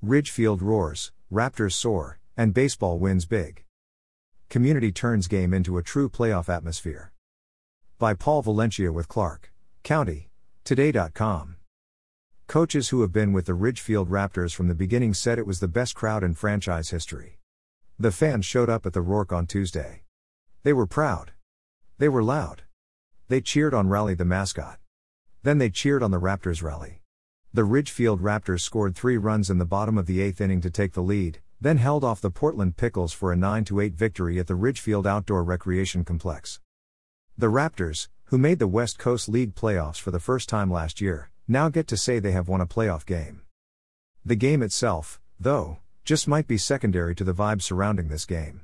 Ridgefield roars, Raptors soar, and baseball wins big. Community turns game into a true playoff atmosphere. By Paul Valencia with Clark County. Today.com. Coaches who have been with the Ridgefield Raptors from the beginning said it was the best crowd in franchise history. The fans showed up at the Rourke on Tuesday. They were proud. They were loud. They cheered on Rally the mascot. Then they cheered on the Raptors rally. The Ridgefield Raptors scored three runs in the bottom of the eighth inning to take the lead, then held off the Portland Pickles for a 9 8 victory at the Ridgefield Outdoor Recreation Complex. The Raptors, who made the West Coast League playoffs for the first time last year, now get to say they have won a playoff game. The game itself, though, just might be secondary to the vibe surrounding this game.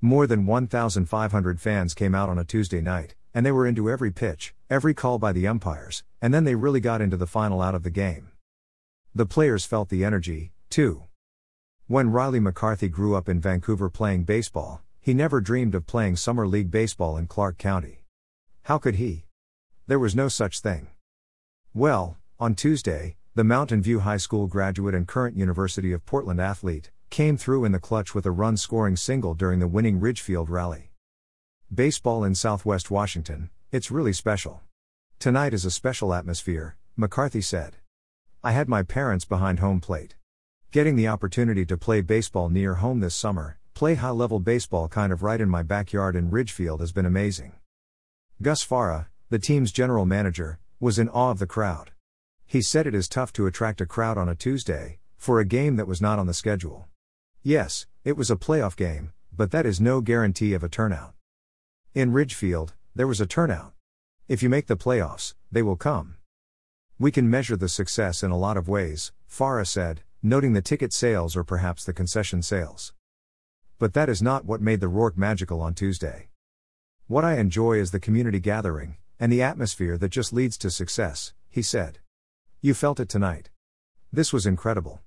More than 1,500 fans came out on a Tuesday night, and they were into every pitch, every call by the umpires, and then they really got into the final out of the game. The players felt the energy, too. When Riley McCarthy grew up in Vancouver playing baseball, he never dreamed of playing summer league baseball in Clark County. How could he? There was no such thing. Well, on Tuesday, the Mountain View High School graduate and current University of Portland athlete came through in the clutch with a run scoring single during the winning Ridgefield rally. Baseball in Southwest Washington, it's really special. Tonight is a special atmosphere, McCarthy said. I had my parents behind home plate. Getting the opportunity to play baseball near home this summer, play high level baseball kind of right in my backyard in Ridgefield has been amazing. Gus Farah, the team's general manager, was in awe of the crowd. He said it is tough to attract a crowd on a Tuesday, for a game that was not on the schedule. Yes, it was a playoff game, but that is no guarantee of a turnout. In Ridgefield, there was a turnout. If you make the playoffs, they will come. We can measure the success in a lot of ways, Farah said, noting the ticket sales or perhaps the concession sales. But that is not what made the Rourke magical on Tuesday. What I enjoy is the community gathering, and the atmosphere that just leads to success, he said. You felt it tonight. This was incredible.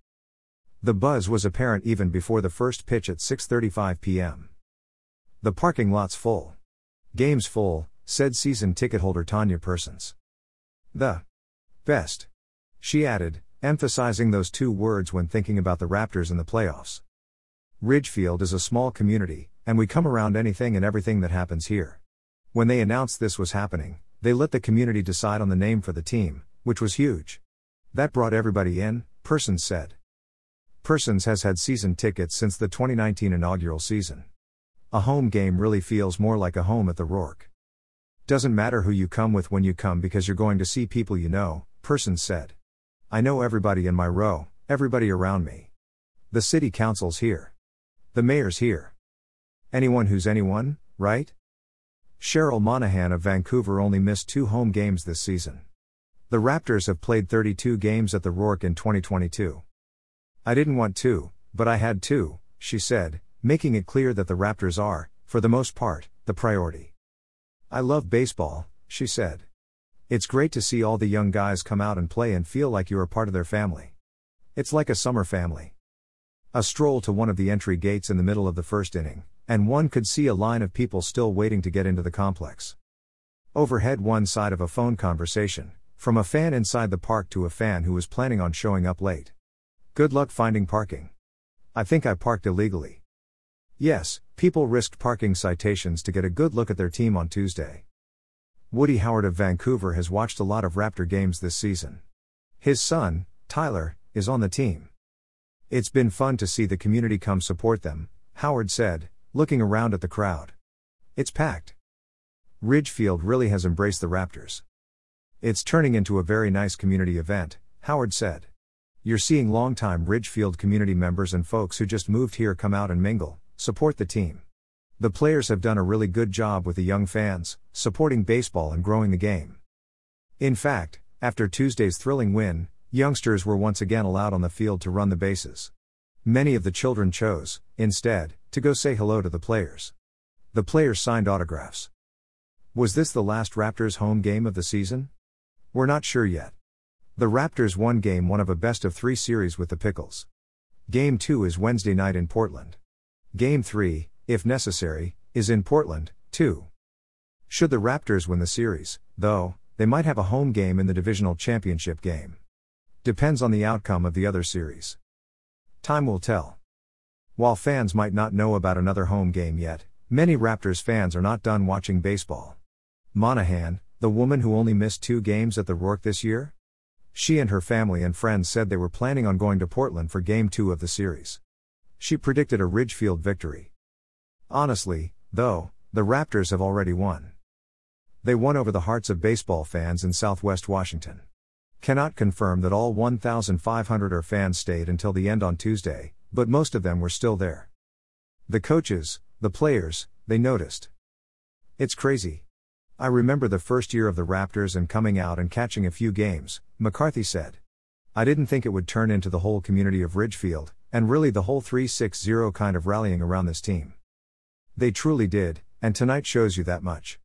The buzz was apparent even before the first pitch at 6:35 p.m. The parking lot's full. Game's full, said season ticket holder Tanya Persons. The best. She added, emphasizing those two words when thinking about the Raptors in the playoffs. Ridgefield is a small community, and we come around anything and everything that happens here. When they announced this was happening, they let the community decide on the name for the team, which was huge. That brought everybody in, Persons said. Persons has had season tickets since the 2019 inaugural season. A home game really feels more like a home at the Rourke. Doesn't matter who you come with when you come because you're going to see people you know, Persons said. I know everybody in my row, everybody around me. The city council's here. The mayor's here. Anyone who's anyone, right? Cheryl Monahan of Vancouver only missed two home games this season. The Raptors have played 32 games at the Rourke in 2022. I didn't want to, but I had to, she said, making it clear that the Raptors are, for the most part, the priority. I love baseball, she said. It's great to see all the young guys come out and play and feel like you are part of their family. It's like a summer family. A stroll to one of the entry gates in the middle of the first inning, and one could see a line of people still waiting to get into the complex. Overhead, one side of a phone conversation, from a fan inside the park to a fan who was planning on showing up late. Good luck finding parking. I think I parked illegally. Yes, people risked parking citations to get a good look at their team on Tuesday. Woody Howard of Vancouver has watched a lot of Raptor games this season. His son, Tyler, is on the team. It's been fun to see the community come support them, Howard said, looking around at the crowd. It's packed. Ridgefield really has embraced the Raptors. It's turning into a very nice community event, Howard said. You're seeing longtime Ridgefield community members and folks who just moved here come out and mingle, support the team. The players have done a really good job with the young fans, supporting baseball and growing the game. In fact, after Tuesday's thrilling win, youngsters were once again allowed on the field to run the bases. Many of the children chose, instead, to go say hello to the players. The players signed autographs. Was this the last Raptors home game of the season? We're not sure yet. The Raptors won game one of a best of three series with the Pickles. Game two is Wednesday night in Portland. Game three, if necessary, is in Portland, too. Should the Raptors win the series, though, they might have a home game in the divisional championship game. Depends on the outcome of the other series. Time will tell. While fans might not know about another home game yet, many Raptors fans are not done watching baseball. Monahan, the woman who only missed two games at the Roark this year? She and her family and friends said they were planning on going to Portland for Game 2 of the series. She predicted a Ridgefield victory. Honestly, though, the Raptors have already won. They won over the hearts of baseball fans in southwest Washington. Cannot confirm that all 1,500 or fans stayed until the end on Tuesday, but most of them were still there. The coaches, the players, they noticed. It's crazy. I remember the first year of the Raptors and coming out and catching a few games, McCarthy said. I didn't think it would turn into the whole community of Ridgefield, and really the whole 360 kind of rallying around this team. They truly did, and tonight shows you that much.